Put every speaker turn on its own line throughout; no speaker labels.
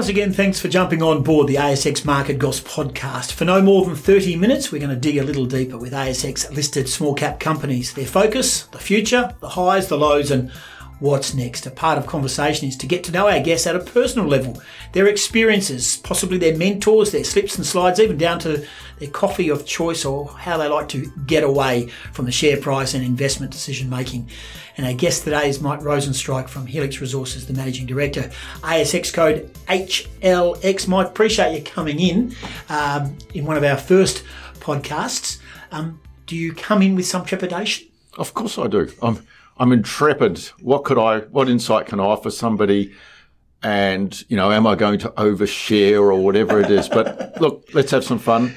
Once again, thanks for jumping on board the ASX Market Goss podcast. For no more than 30 minutes, we're going to dig a little deeper with ASX listed small cap companies, their focus, the future, the highs, the lows, and what's next. A part of conversation is to get to know our guests at a personal level, their experiences, possibly their mentors, their slips and slides, even down to their coffee of choice or how they like to get away from the share price and investment decision making. And our guest today is Mike Rosenstreich from Helix Resources, the Managing Director. ASX code HLX. Mike, appreciate you coming in um, in one of our first podcasts. Um, do you come in with some trepidation?
Of course I do. I'm I'm intrepid. What could I? What insight can I offer somebody? And you know, am I going to overshare or whatever it is? But look, let's have some fun.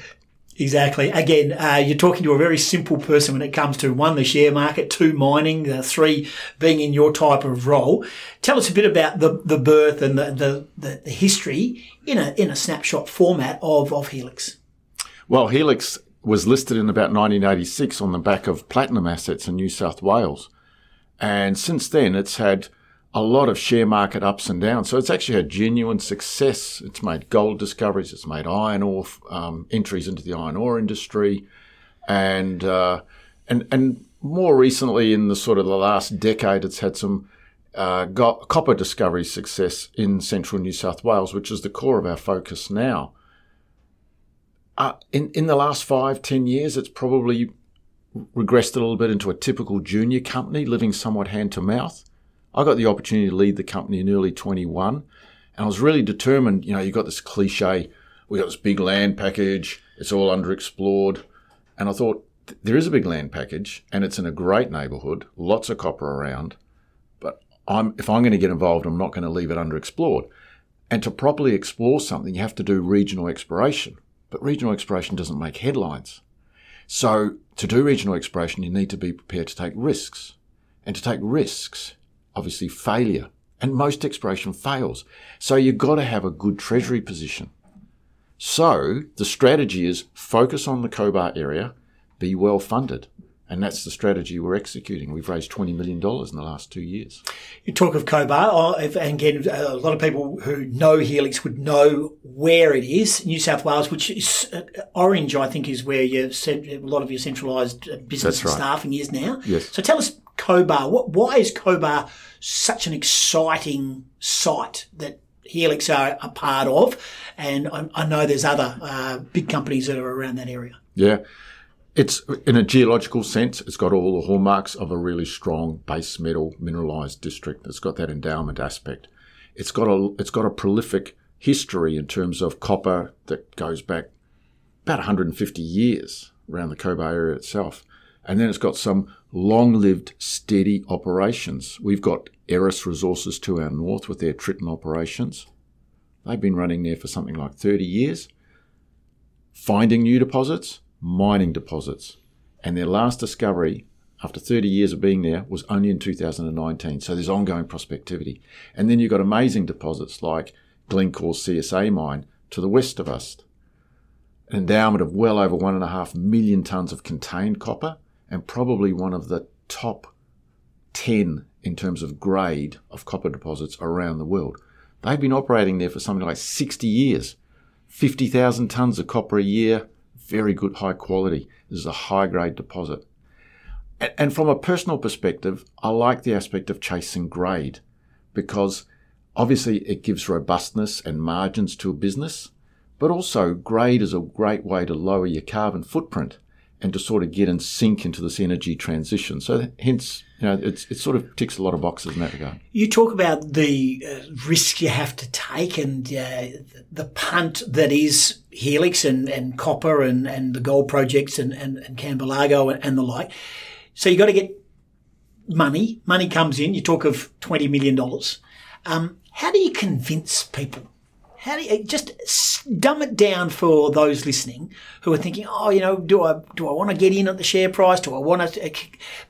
Exactly. Again, uh, you're talking to a very simple person when it comes to one, the share market, two, mining, uh, three, being in your type of role. Tell us a bit about the, the birth and the, the, the, the history in a, in a snapshot format of, of Helix.
Well, Helix was listed in about 1986 on the back of platinum assets in New South Wales. And since then, it's had a lot of share market ups and downs. So it's actually had genuine success. It's made gold discoveries. It's made iron ore um, entries into the iron ore industry, and uh, and and more recently, in the sort of the last decade, it's had some uh, copper discovery success in central New South Wales, which is the core of our focus now. Uh, in in the last five ten years, it's probably regressed a little bit into a typical junior company, living somewhat hand to mouth. I got the opportunity to lead the company in early 21, and I was really determined. You know, you got this cliche, we got this big land package, it's all underexplored, and I thought there is a big land package, and it's in a great neighbourhood, lots of copper around. But I'm, if I'm going to get involved, I'm not going to leave it underexplored. And to properly explore something, you have to do regional exploration. But regional exploration doesn't make headlines. So to do regional exploration, you need to be prepared to take risks. And to take risks, obviously failure. And most exploration fails. So you've got to have a good treasury position. So the strategy is focus on the Cobar area, be well funded. And that's the strategy we're executing. We've raised $20 million in the last two years.
You talk of Cobar, oh, and again, a lot of people who know Helix would know where it is, New South Wales, which is uh, Orange, I think, is where you a lot of your centralised uh, business right. staffing is now.
Yes.
So tell us, Cobar, what, why is Cobar such an exciting site that Helix are a part of? And I, I know there's other uh, big companies that are around that area.
Yeah. It's in a geological sense, it's got all the hallmarks of a really strong base metal mineralized district. It's got that endowment aspect. It's got a it's got a prolific history in terms of copper that goes back about 150 years around the Cobar area itself. And then it's got some long-lived, steady operations. We've got Aeris Resources to our north with their Tritton operations. They've been running there for something like 30 years, finding new deposits, mining deposits. And their last discovery, after 30 years of being there, was only in 2019. So there's ongoing prospectivity. And then you've got amazing deposits like Glencore's CSA mine to the west of us. An endowment of well over one and a half million tonnes of contained copper and probably one of the top 10 in terms of grade of copper deposits around the world. They've been operating there for something like 60 years. 50,000 tonnes of copper a year, very good, high quality. This is a high grade deposit. And from a personal perspective, I like the aspect of chasing grade because obviously it gives robustness and margins to a business, but also grade is a great way to lower your carbon footprint and to sort of get and sink into this energy transition. So hence, you know, it's, it sort of ticks a lot of boxes in that regard.
You talk about the uh, risk you have to take and uh, the punt that is Helix and, and copper and, and the gold projects and, and, and and, and the like. So you've got to get money. Money comes in. You talk of $20 million. Um, how do you convince people how do you just dumb it down for those listening who are thinking, oh, you know, do I do I want to get in at the share price? Do I want to uh,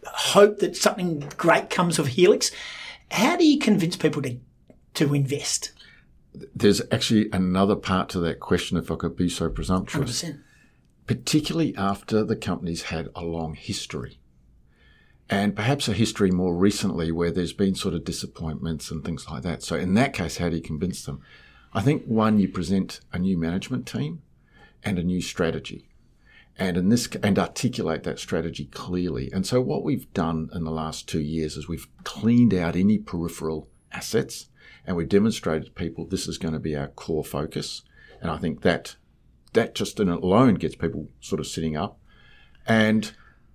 hope that something great comes of Helix? How do you convince people to to invest?
There's actually another part to that question, if I could be so presumptuous.
100%.
Particularly after the company's had a long history and perhaps a history more recently where there's been sort of disappointments and things like that. So in that case, how do you convince them? I think one, you present a new management team and a new strategy. And in this, and articulate that strategy clearly. And so what we've done in the last two years is we've cleaned out any peripheral assets and we've demonstrated to people this is going to be our core focus. And I think that that just in alone gets people sort of sitting up. And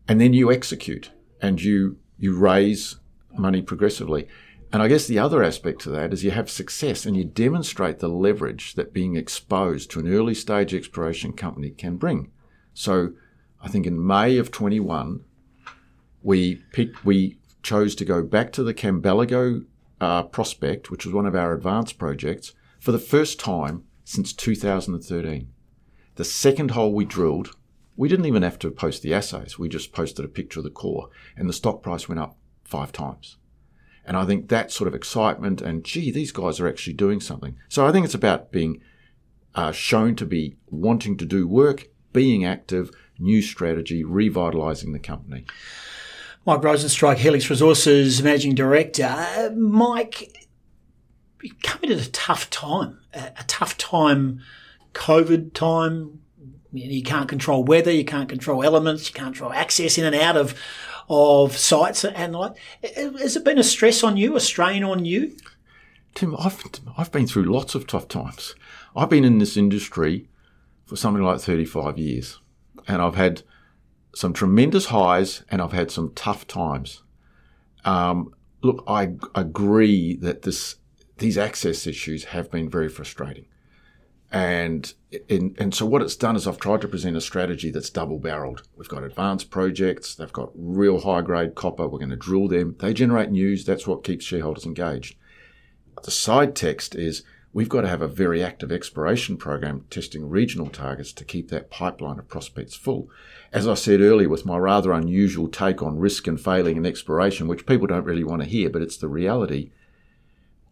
and then you execute and you you raise money progressively. And I guess the other aspect to that is you have success and you demonstrate the leverage that being exposed to an early stage exploration company can bring. So I think in May of 21, we picked, we chose to go back to the Canbelego uh, prospect, which was one of our advanced projects, for the first time since 2013. The second hole we drilled, we didn't even have to post the assays. We just posted a picture of the core and the stock price went up five times. And I think that sort of excitement and gee, these guys are actually doing something. So I think it's about being uh, shown to be wanting to do work, being active, new strategy, revitalising the company.
Mike Rosenstreich, Helix Resources Managing Director. Mike, you come in at a tough time, a tough time, COVID time. You can't control weather, you can't control elements, you can't control access in and out of of sites and like. Has it been a stress on you, a strain on you?
Tim, I've I've been through lots of tough times. I've been in this industry for something like thirty five years, and I've had some tremendous highs and I've had some tough times. Um, look, I agree that this these access issues have been very frustrating. And in, and so what it's done is I've tried to present a strategy that's double barreled. We've got advanced projects. They've got real high grade copper. We're going to drill them. They generate news. That's what keeps shareholders engaged. The side text is we've got to have a very active exploration program testing regional targets to keep that pipeline of prospects full. As I said earlier, with my rather unusual take on risk and failing in exploration, which people don't really want to hear, but it's the reality,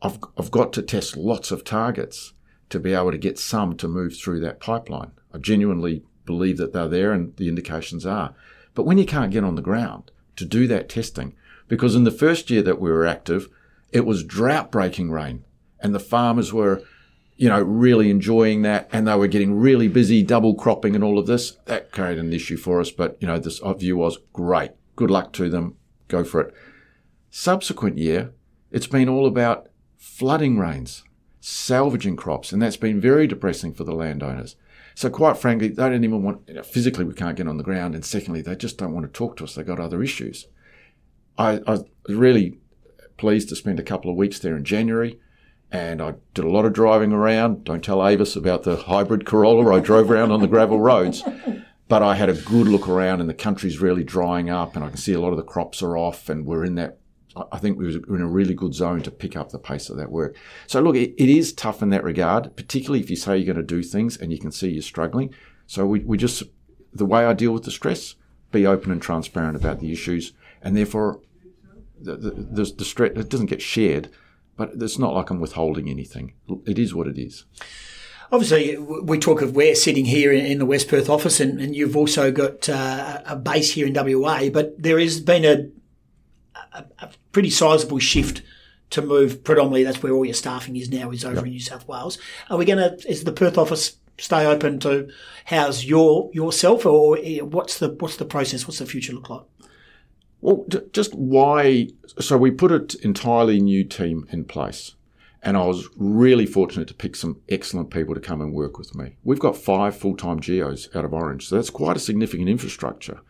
I've, I've got to test lots of targets to be able to get some to move through that pipeline. I genuinely believe that they're there and the indications are. But when you can't get on the ground to do that testing, because in the first year that we were active, it was drought breaking rain and the farmers were, you know, really enjoying that and they were getting really busy double cropping and all of this. That created an issue for us. But, you know, this view was great. Good luck to them. Go for it. Subsequent year, it's been all about flooding rains salvaging crops, and that's been very depressing for the landowners. So, quite frankly, they don't even want, you know, physically, we can't get on the ground, and secondly, they just don't want to talk to us. They've got other issues. I, I was really pleased to spend a couple of weeks there in January, and I did a lot of driving around. Don't tell Avis about the hybrid Corolla. I drove around on the gravel roads. But I had a good look around, and the country's really drying up, and I can see a lot of the crops are off, and we're in that I think we were in a really good zone to pick up the pace of that work. So look, it, it is tough in that regard, particularly if you say you're going to do things and you can see you're struggling. So we, we just, the way I deal with the stress, be open and transparent about the issues, and therefore the, the, the, the stress, it doesn't get shared, but it's not like I'm withholding anything. It is what it is.
Obviously, we talk of we're sitting here in the West Perth office, and, and you've also got uh, a base here in WA. But there has been a a, a pretty sizable shift to move predominantly that's where all your staffing is now is over yep. in New South Wales. Are we going to is the Perth office stay open to house your yourself or eh, what's the what's the process what's the future look like?
Well, just why so we put an entirely new team in place. And I was really fortunate to pick some excellent people to come and work with me. We've got five full-time geos out of Orange, so that's quite a significant infrastructure.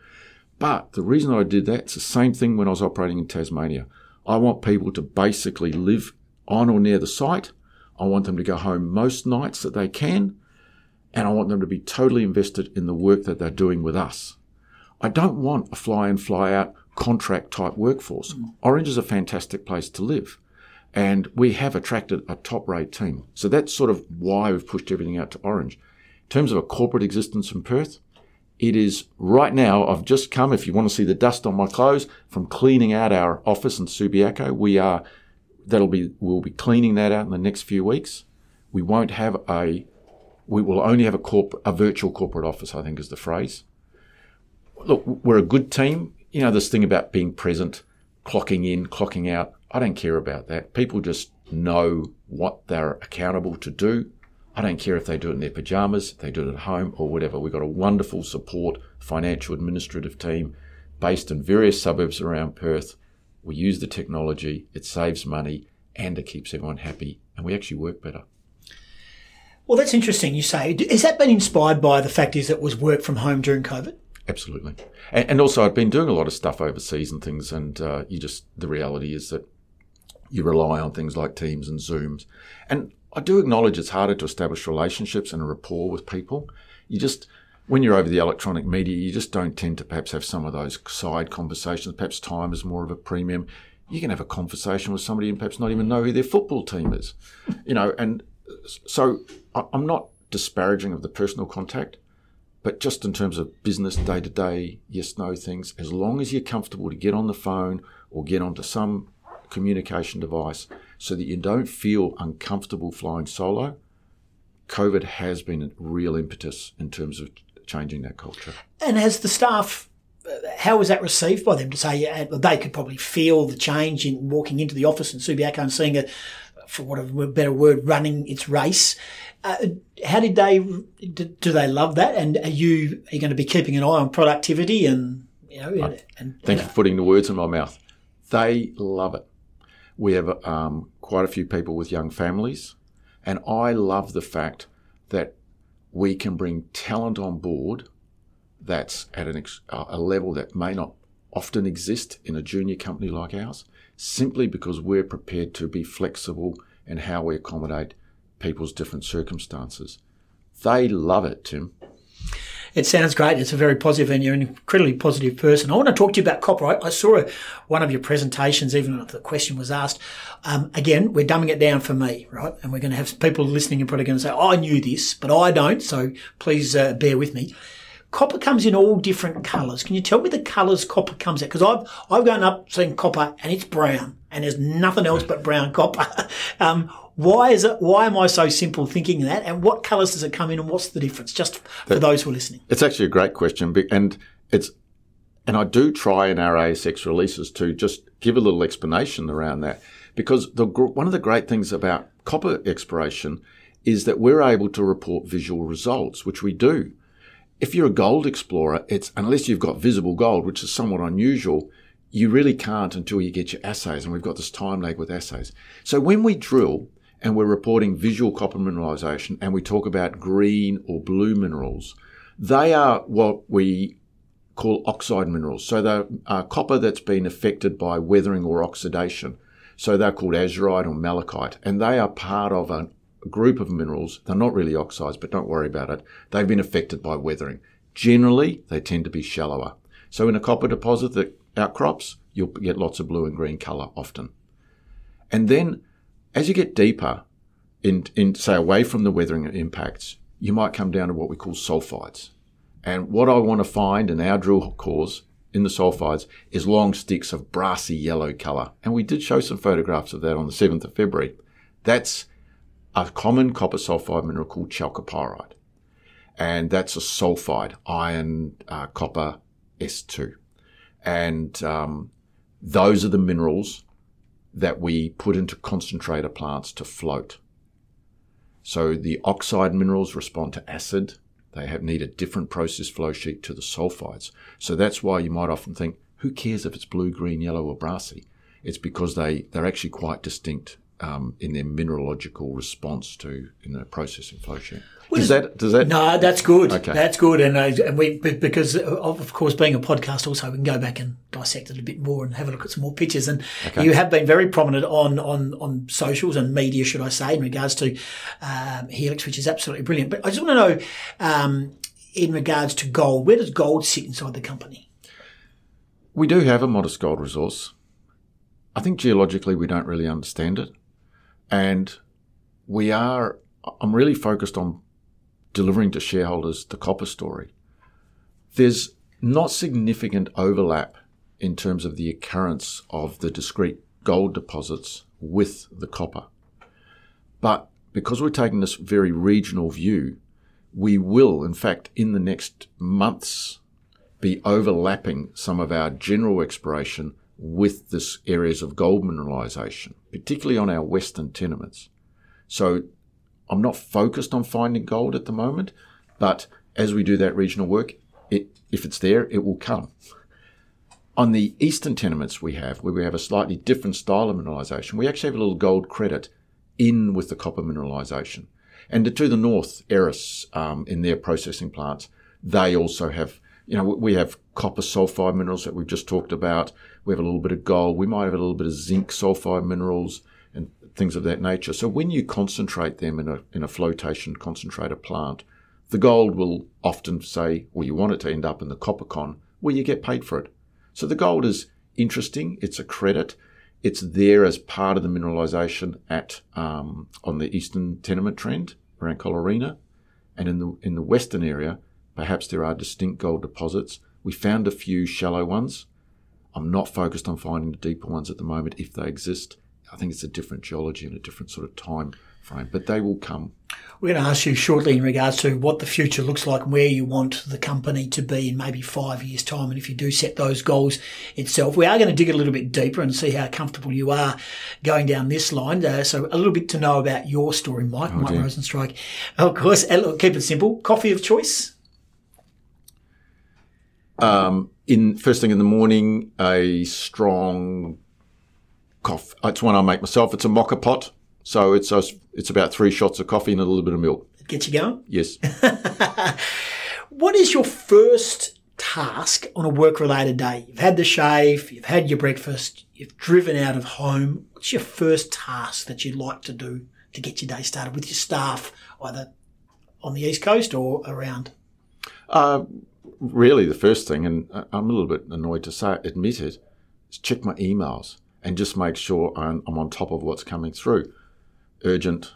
But the reason I did that, it's the same thing when I was operating in Tasmania. I want people to basically live on or near the site. I want them to go home most nights that they can. And I want them to be totally invested in the work that they're doing with us. I don't want a fly in, fly out contract type workforce. Mm. Orange is a fantastic place to live. And we have attracted a top rate team. So that's sort of why we've pushed everything out to Orange. In terms of a corporate existence in Perth, it is right now, I've just come, if you want to see the dust on my clothes, from cleaning out our office in Subiaco. We are, that'll be, we'll be cleaning that out in the next few weeks. We won't have a, we will only have a corp, a virtual corporate office, I think is the phrase. Look, we're a good team. You know, this thing about being present, clocking in, clocking out. I don't care about that. People just know what they're accountable to do. I don't care if they do it in their pajamas, they do it at home, or whatever. We've got a wonderful support financial administrative team based in various suburbs around Perth. We use the technology, it saves money, and it keeps everyone happy, and we actually work better.
Well, that's interesting. You say, has that been inspired by the fact is it was work from home during COVID?
Absolutely, and, and also I've been doing a lot of stuff overseas and things, and uh, you just the reality is that you rely on things like Teams and Zooms, and I do acknowledge it's harder to establish relationships and a rapport with people. You just when you're over the electronic media, you just don't tend to perhaps have some of those side conversations. Perhaps time is more of a premium. You can have a conversation with somebody and perhaps not even know who their football team is, you know. And so I'm not disparaging of the personal contact, but just in terms of business, day to day, yes, no things, as long as you're comfortable to get on the phone or get onto some communication device so that you don't feel uncomfortable flying solo, COVID has been a real impetus in terms of changing that culture.
And has the staff, how was that received by them to say uh, they could probably feel the change in walking into the office and Subiaco and seeing it, for what a better word, running its race? Uh, how did they, do they love that? And are you, are you going to be keeping an eye on productivity and, you know, and,
and thank you for putting the words in my mouth. They love it. We have um, quite a few people with young families, and I love the fact that we can bring talent on board that's at an ex- a level that may not often exist in a junior company like ours, simply because we're prepared to be flexible in how we accommodate people's different circumstances. They love it, Tim.
It sounds great. It's a very positive, and you're an incredibly positive person. I want to talk to you about copper. I, I saw a, one of your presentations, even if the question was asked. Um, again, we're dumbing it down for me, right? And we're going to have people listening and probably going to say, oh, I knew this, but I don't. So please uh, bear with me. Copper comes in all different colours. Can you tell me the colours copper comes in? Because I've I've gone up seeing copper and it's brown, and there's nothing else but brown copper. um, why is it? Why am I so simple thinking that? And what colours does it come in? And what's the difference? Just for that, those who are listening.
It's actually a great question, and it's and I do try in our ASX releases to just give a little explanation around that because the one of the great things about copper exploration is that we're able to report visual results, which we do. If you're a gold explorer, it's unless you've got visible gold, which is somewhat unusual, you really can't until you get your assays, and we've got this time lag with assays. So when we drill, and we're reporting visual copper mineralization and we talk about green or blue minerals, they are what we call oxide minerals. So they're uh, copper that's been affected by weathering or oxidation. So they're called azurite or malachite, and they are part of a group of minerals. They're not really oxides, but don't worry about it. They've been affected by weathering. Generally, they tend to be shallower. So in a copper deposit that outcrops, you'll get lots of blue and green color often. And then as you get deeper in, in say away from the weathering impacts, you might come down to what we call sulfides. And what I want to find in our drill cores in the sulfides is long sticks of brassy yellow colour. And we did show some photographs of that on the 7th of February. That's a common copper sulfide mineral called chalcopyrite. And that's a sulfide, iron, uh, copper, S2. And um, those are the minerals that we put into concentrator plants to float. So the oxide minerals respond to acid. They have, need a different process flow sheet to the sulfides. So that's why you might often think, who cares if it's blue, green, yellow, or brassy? It's because they, they're actually quite distinct um, in their mineralogical response to in the processing flow sheet. Does that does that?
No, that's good. Okay. That's good, and uh, and we because of course being a podcast, also we can go back and dissect it a bit more and have a look at some more pictures. And okay. you have been very prominent on on on socials and media, should I say, in regards to um, Helix, which is absolutely brilliant. But I just want to know, um, in regards to gold, where does gold sit inside the company?
We do have a modest gold resource. I think geologically we don't really understand it, and we are. I'm really focused on delivering to shareholders the copper story. There's not significant overlap in terms of the occurrence of the discrete gold deposits with the copper. But because we're taking this very regional view, we will, in fact, in the next months, be overlapping some of our general exploration with this areas of gold mineralisation, particularly on our western tenements. So I'm not focused on finding gold at the moment, but as we do that regional work, it, if it's there, it will come. On the eastern tenements we have, where we have a slightly different style of mineralisation, we actually have a little gold credit in with the copper mineralisation. And to the north, Aeris, um, in their processing plants, they also have, you know, we have copper sulfide minerals that we've just talked about. We have a little bit of gold. We might have a little bit of zinc sulfide minerals and things of that nature. So when you concentrate them in a, in a flotation concentrator plant, the gold will often say, well, you want it to end up in the copper con where you get paid for it. So the gold is interesting. It's a credit. It's there as part of the mineralisation at um, on the eastern tenement trend around Collerina, and in the in the western area, perhaps there are distinct gold deposits. We found a few shallow ones. I'm not focused on finding the deeper ones at the moment if they exist. I think it's a different geology and a different sort of time frame, but they will come.
We're going to ask you shortly in regards to what the future looks like and where you want the company to be in maybe five years' time. And if you do set those goals itself, we are going to dig a little bit deeper and see how comfortable you are going down this line. Uh, so a little bit to know about your story, Mike, oh, Mike dear. Rosenstreich. Of course, keep it simple. Coffee of choice?
Um, in first thing in the morning, a strong coffee. It's one I make myself. It's a mocha pot. So it's a, it's about three shots of coffee and a little bit of milk.
Get you going?
Yes.
what is your first task on a work related day? You've had the shave, you've had your breakfast, you've driven out of home. What's your first task that you'd like to do to get your day started with your staff, either on the East Coast or around?
Uh, really, the first thing, and I'm a little bit annoyed to say, admit it, is check my emails and just make sure I'm, I'm on top of what's coming through urgent,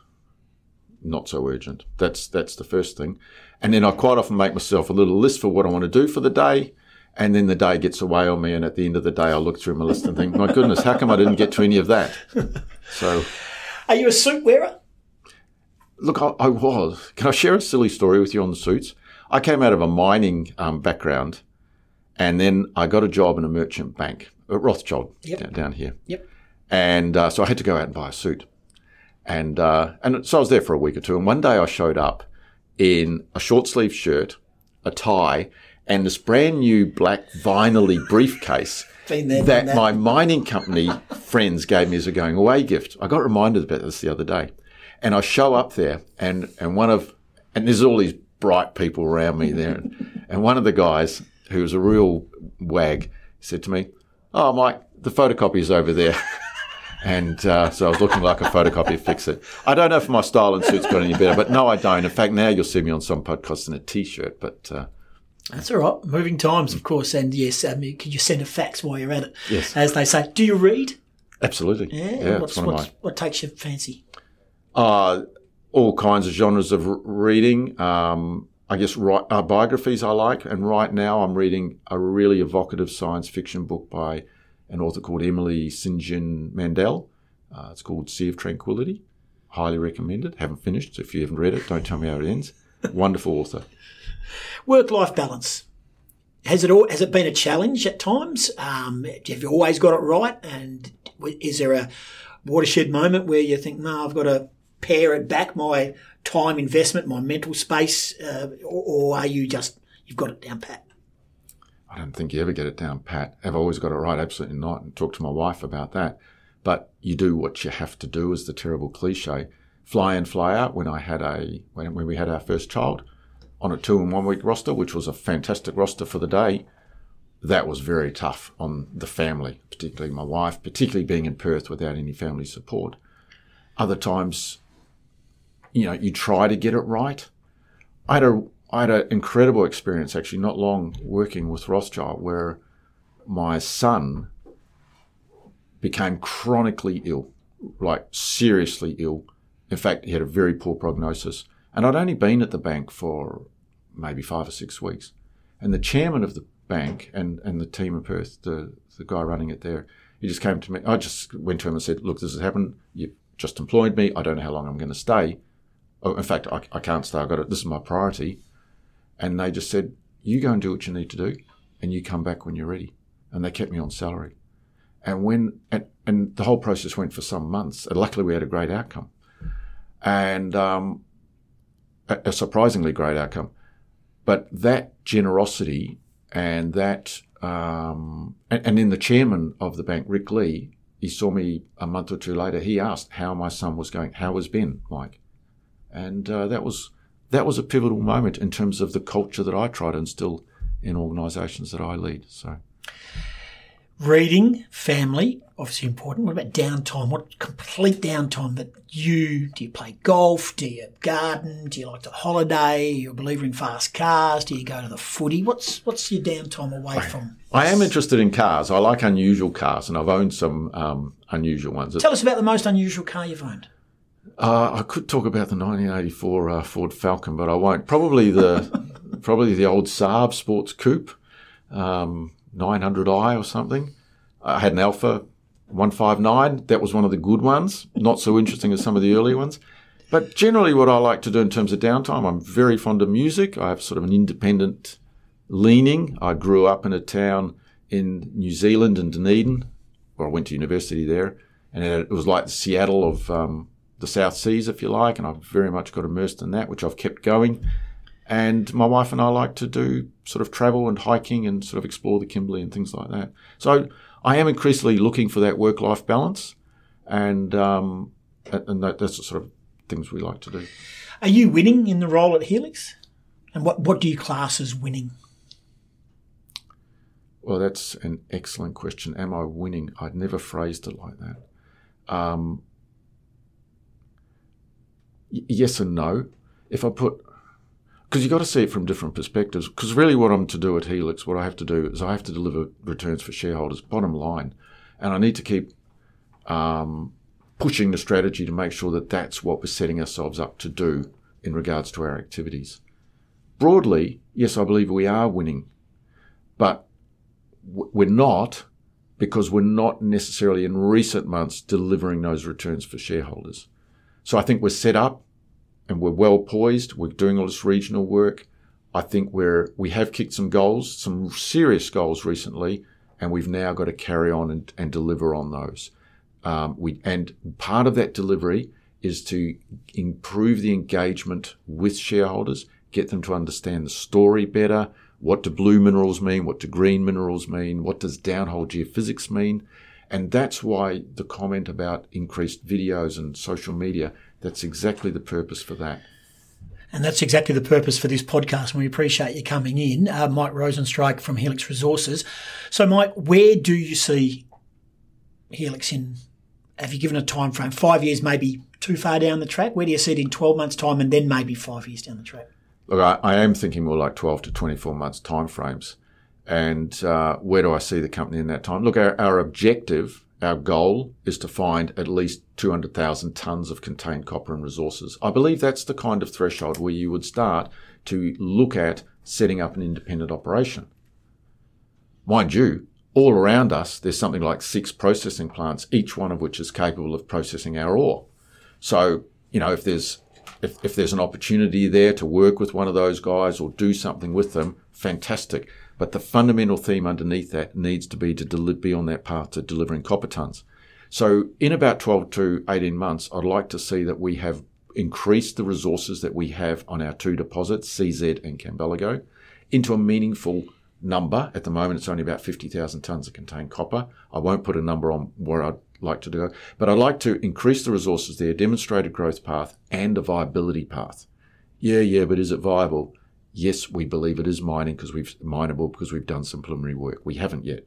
not so urgent. That's that's the first thing. And then I quite often make myself a little list for what I want to do for the day. And then the day gets away on me, and at the end of the day, I look through my list and think, "My goodness, how come I didn't get to any of that?" So,
are you a suit wearer?
Look, I, I was. Can I share a silly story with you on the suits? I came out of a mining um, background, and then I got a job in a merchant bank at Rothschild yep. down, down, here.
Yep.
And uh, so I had to go out and buy a suit. And, uh, and so I was there for a week or two. And one day I showed up in a short sleeve shirt, a tie, and this brand new black vinyl briefcase there, that, that, my mining company friends gave me as a going away gift. I got reminded about this the other day. And I show up there and, and one of, and there's all these bright people around me there. And, and one of the guys who was a real wag said to me, Oh, Mike, the photocopy is over there. And uh, so I was looking like a photocopy fix it. I don't know if my style and suits got any better, but no, I don't. In fact, now you'll see me on some podcasts in a t-shirt, but. Uh,
that's all right. Moving times, of course. And yes, um, could you send a fax while you're at it?
Yes.
As they say. Do you read?
Absolutely.
Yeah. yeah what's, what's, my... What takes your fancy?
Uh, all kinds of genres of reading. Um, I guess right, uh, biographies I like. And right now I'm reading a really evocative science fiction book by an author called Emily St. John Mandel. Uh, it's called Sea of Tranquility. Highly recommended. Haven't finished, so if you haven't read it, don't tell me how it ends. Wonderful author.
Work-life balance. Has it all, has it been a challenge at times? Um, have you always got it right? And is there a watershed moment where you think, no, I've got to pare it back, my time investment, my mental space, uh, or, or are you just you've got it down pat?
I don't think you ever get it down pat. I've always got it right? Absolutely not. And talk to my wife about that. But you do what you have to do is the terrible cliche. Fly in, fly out. When I had a, when, when we had our first child on a two and one week roster, which was a fantastic roster for the day, that was very tough on the family, particularly my wife, particularly being in Perth without any family support. Other times, you know, you try to get it right. I had a I had an incredible experience actually not long working with Rothschild where my son became chronically ill, like seriously ill. In fact, he had a very poor prognosis. And I'd only been at the bank for maybe five or six weeks. And the chairman of the bank and, and the team in Perth, the, the guy running it there, he just came to me. I just went to him and said, Look, this has happened. You've just employed me. I don't know how long I'm going to stay. Oh, in fact, I, I can't stay. I got it. This is my priority. And they just said, you go and do what you need to do and you come back when you're ready. And they kept me on salary. And when, and, and the whole process went for some months. And luckily we had a great outcome. and um, a, a surprisingly great outcome. But that generosity and that, um, and, and then the chairman of the bank, Rick Lee, he saw me a month or two later. He asked how my son was going. How was Ben, Mike? And uh, that was that was a pivotal moment in terms of the culture that I try to instill in organisations that I lead. So,
reading, family, obviously important. What about downtime? What complete downtime that you do you play golf? Do you garden? Do you like to holiday? You're a believer in fast cars? Do you go to the footy? What's what's your downtime away from?
I am interested in cars. I like unusual cars, and I've owned some um, unusual ones.
Tell us about the most unusual car you've owned.
Uh, I could talk about the 1984 uh, Ford Falcon, but I won't. Probably the probably the old Saab Sports Coupe, um, 900i or something. I had an Alfa 159. That was one of the good ones. Not so interesting as some of the early ones. But generally, what I like to do in terms of downtime, I'm very fond of music. I have sort of an independent leaning. I grew up in a town in New Zealand, in Dunedin, where I went to university there. And it was like the Seattle of um, the South Seas, if you like. And I've very much got immersed in that, which I've kept going. And my wife and I like to do sort of travel and hiking and sort of explore the Kimberley and things like that. So I am increasingly looking for that work life balance, and um, and that, that's the sort of things we like to do.
Are you winning in the role at Helix? And what, what do you class as winning?
Well, that's an excellent question. Am I winning? I'd never phrased it like that. Um, yes and no. If I put because you've got to see it from different perspectives. Because really, what I'm to do at Helix, what I have to do is I have to deliver returns for shareholders, bottom line, and I need to keep um, pushing the strategy to make sure that that's what we're setting ourselves up to do in regards to our activities. Broadly, yes, I believe we are winning, but we're not because we're not necessarily in recent months delivering those returns for shareholders. So I think we're set up and we're well poised. We're doing all this regional work. I think we're we have kicked some goals, some serious goals recently, and we've now got to carry on and, and deliver on those. Um, we and part of that delivery is to improve the engagement with shareholders, get them to understand the story better. What do blue minerals mean? What do green minerals mean? What does downhole geophysics mean? And that's why the comment about increased videos and social media that's exactly the purpose for that.
And that's exactly the purpose for this podcast. And we appreciate you coming in. Uh, Mike Rosenstreich from Helix Resources. So, Mike, where do you see Helix in? Have you given a time frame? Five years, maybe too far down the track? Where do you see it in 12 months' time and then maybe five years down the track?
Look, I, I am thinking more like 12 to 24 months' time frames. And uh, where do I see the company in that time? Look, our, our objective our goal is to find at least 200,000 tonnes of contained copper and resources. I believe that's the kind of threshold where you would start to look at setting up an independent operation. Mind you, all around us, there's something like six processing plants, each one of which is capable of processing our ore. So, you know, if there's if, if there's an opportunity there to work with one of those guys or do something with them, fantastic. But the fundamental theme underneath that needs to be to deli- be on that path to delivering copper tons. So in about 12 to 18 months, I'd like to see that we have increased the resources that we have on our two deposits, CZ and Canbelego, into a meaningful number. At the moment, it's only about 50,000 tonnes of contained copper. I won't put a number on where I'd like to go, but I'd like to increase the resources there, demonstrate a growth path and a viability path. Yeah, yeah, but is it viable? Yes, we believe it is mining because we've mineable because we've done some preliminary work. We haven't yet.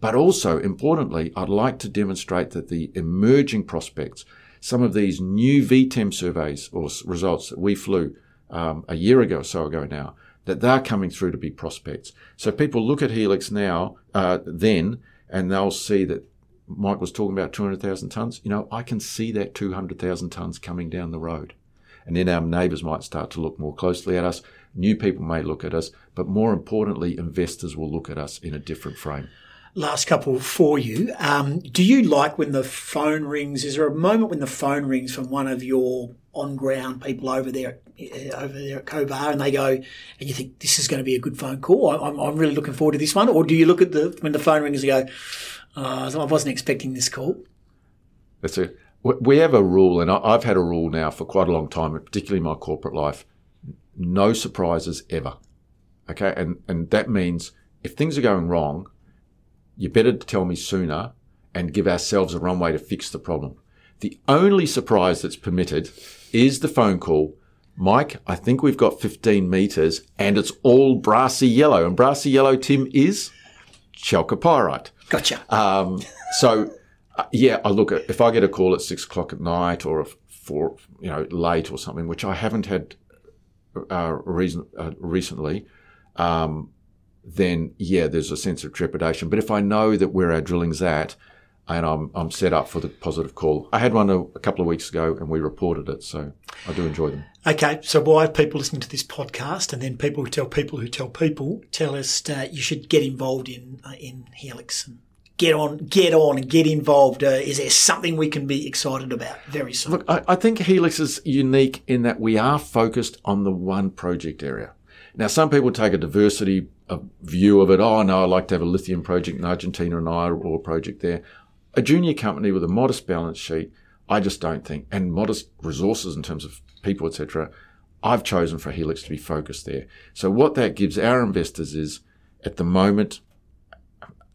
But also, importantly, I'd like to demonstrate that the emerging prospects, some of these new VTEM surveys or results that we flew um, a year ago or so ago now, that they're coming through to be prospects. So people look at Helix now, uh, then, and they'll see that Mike was talking about 200,000 tonnes. You know, I can see that 200,000 tonnes coming down the road. And then our neighbours might start to look more closely at us. New people may look at us, but more importantly, investors will look at us in a different frame.
Last couple for you. Um, do you like when the phone rings? Is there a moment when the phone rings from one of your on ground people over there uh, over there at Cobar and they go and you think this is going to be a good phone call? I'm, I'm really looking forward to this one. Or do you look at the when the phone rings and go, oh, I wasn't expecting this call?
That's a we have a rule, and I've had a rule now for quite a long time, particularly in my corporate life. No surprises ever. Okay, and and that means if things are going wrong, you better tell me sooner and give ourselves a runway to fix the problem. The only surprise that's permitted is the phone call. Mike, I think we've got 15 meters and it's all brassy yellow. And brassy yellow, Tim, is chalcopyrite.
Gotcha.
Um, so, uh, yeah, I look at if I get a call at six o'clock at night or four, you know, late or something, which I haven't had uh, reason uh, recently. Um, then yeah, there's a sense of trepidation. But if I know that where our drilling's at, and I'm I'm set up for the positive call. I had one a, a, couple of weeks ago, and we reported it, so I do enjoy them.
Okay, so why people listening to this podcast, and then people who tell people who tell people tell us uh, you should get involved in uh, in Helix and get on, get on, and get involved. Uh, is there something we can be excited about very soon?
Look, I, I think Helix is unique in that we are focused on the one project area. Now, some people take a diversity a view of it. Oh, no, I like to have a lithium project in Argentina and iron ore project there. A junior company with a modest balance sheet, I just don't think, and modest resources in terms of people, etc. I've chosen for Helix to be focused there. So what that gives our investors is, at the moment,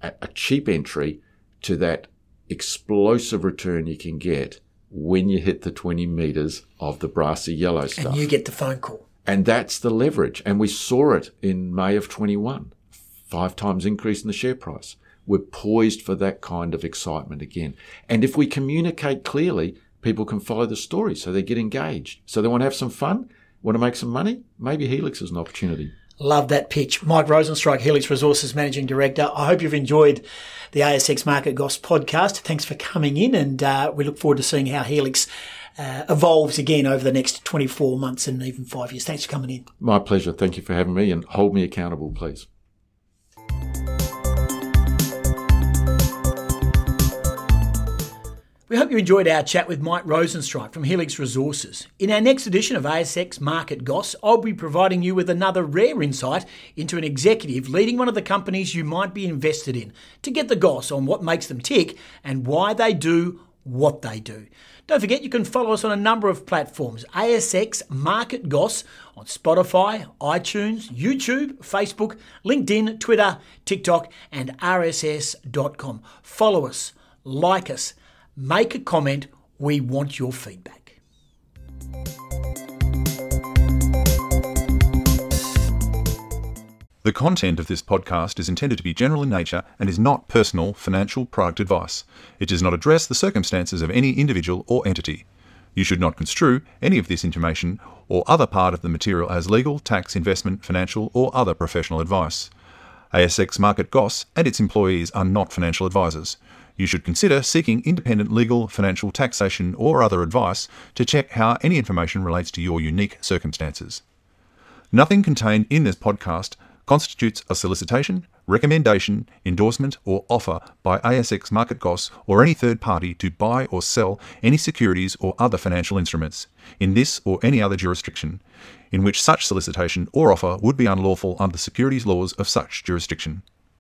a cheap entry to that explosive return you can get when you hit the 20 meters of the brassy yellow stuff.
And you get the phone call.
And that's the leverage. And we saw it in May of 21. Five times increase in the share price. We're poised for that kind of excitement again. And if we communicate clearly, people can follow the story. So they get engaged. So they want to have some fun, want to make some money. Maybe Helix is an opportunity.
Love that pitch. Mike Rosenstreich, Helix Resources Managing Director. I hope you've enjoyed the ASX Market Goss podcast. Thanks for coming in, and uh, we look forward to seeing how Helix uh, evolves again over the next 24 months and even five years. Thanks for coming in.
My pleasure. Thank you for having me and hold me accountable, please.
We hope you enjoyed our chat with Mike Rosenstreich from Helix Resources. In our next edition of ASX Market Goss, I'll be providing you with another rare insight into an executive leading one of the companies you might be invested in to get the goss on what makes them tick and why they do what they do. Don't forget you can follow us on a number of platforms ASX Market Goss on Spotify, iTunes, YouTube, Facebook, LinkedIn, Twitter, TikTok, and RSS.com. Follow us, like us, make a comment. We want your feedback.
The content of this podcast is intended to be general in nature and is not personal financial product advice. It does not address the circumstances of any individual or entity. You should not construe any of this information or other part of the material as legal, tax, investment, financial, or other professional advice. ASX Market Goss and its employees are not financial advisors. You should consider seeking independent legal, financial, taxation, or other advice to check how any information relates to your unique circumstances. Nothing contained in this podcast constitutes a solicitation, recommendation, endorsement, or offer by ASX Market Goss or any third party to buy or sell any securities or other financial instruments in this or any other jurisdiction in which such solicitation or offer would be unlawful under the securities laws of such jurisdiction.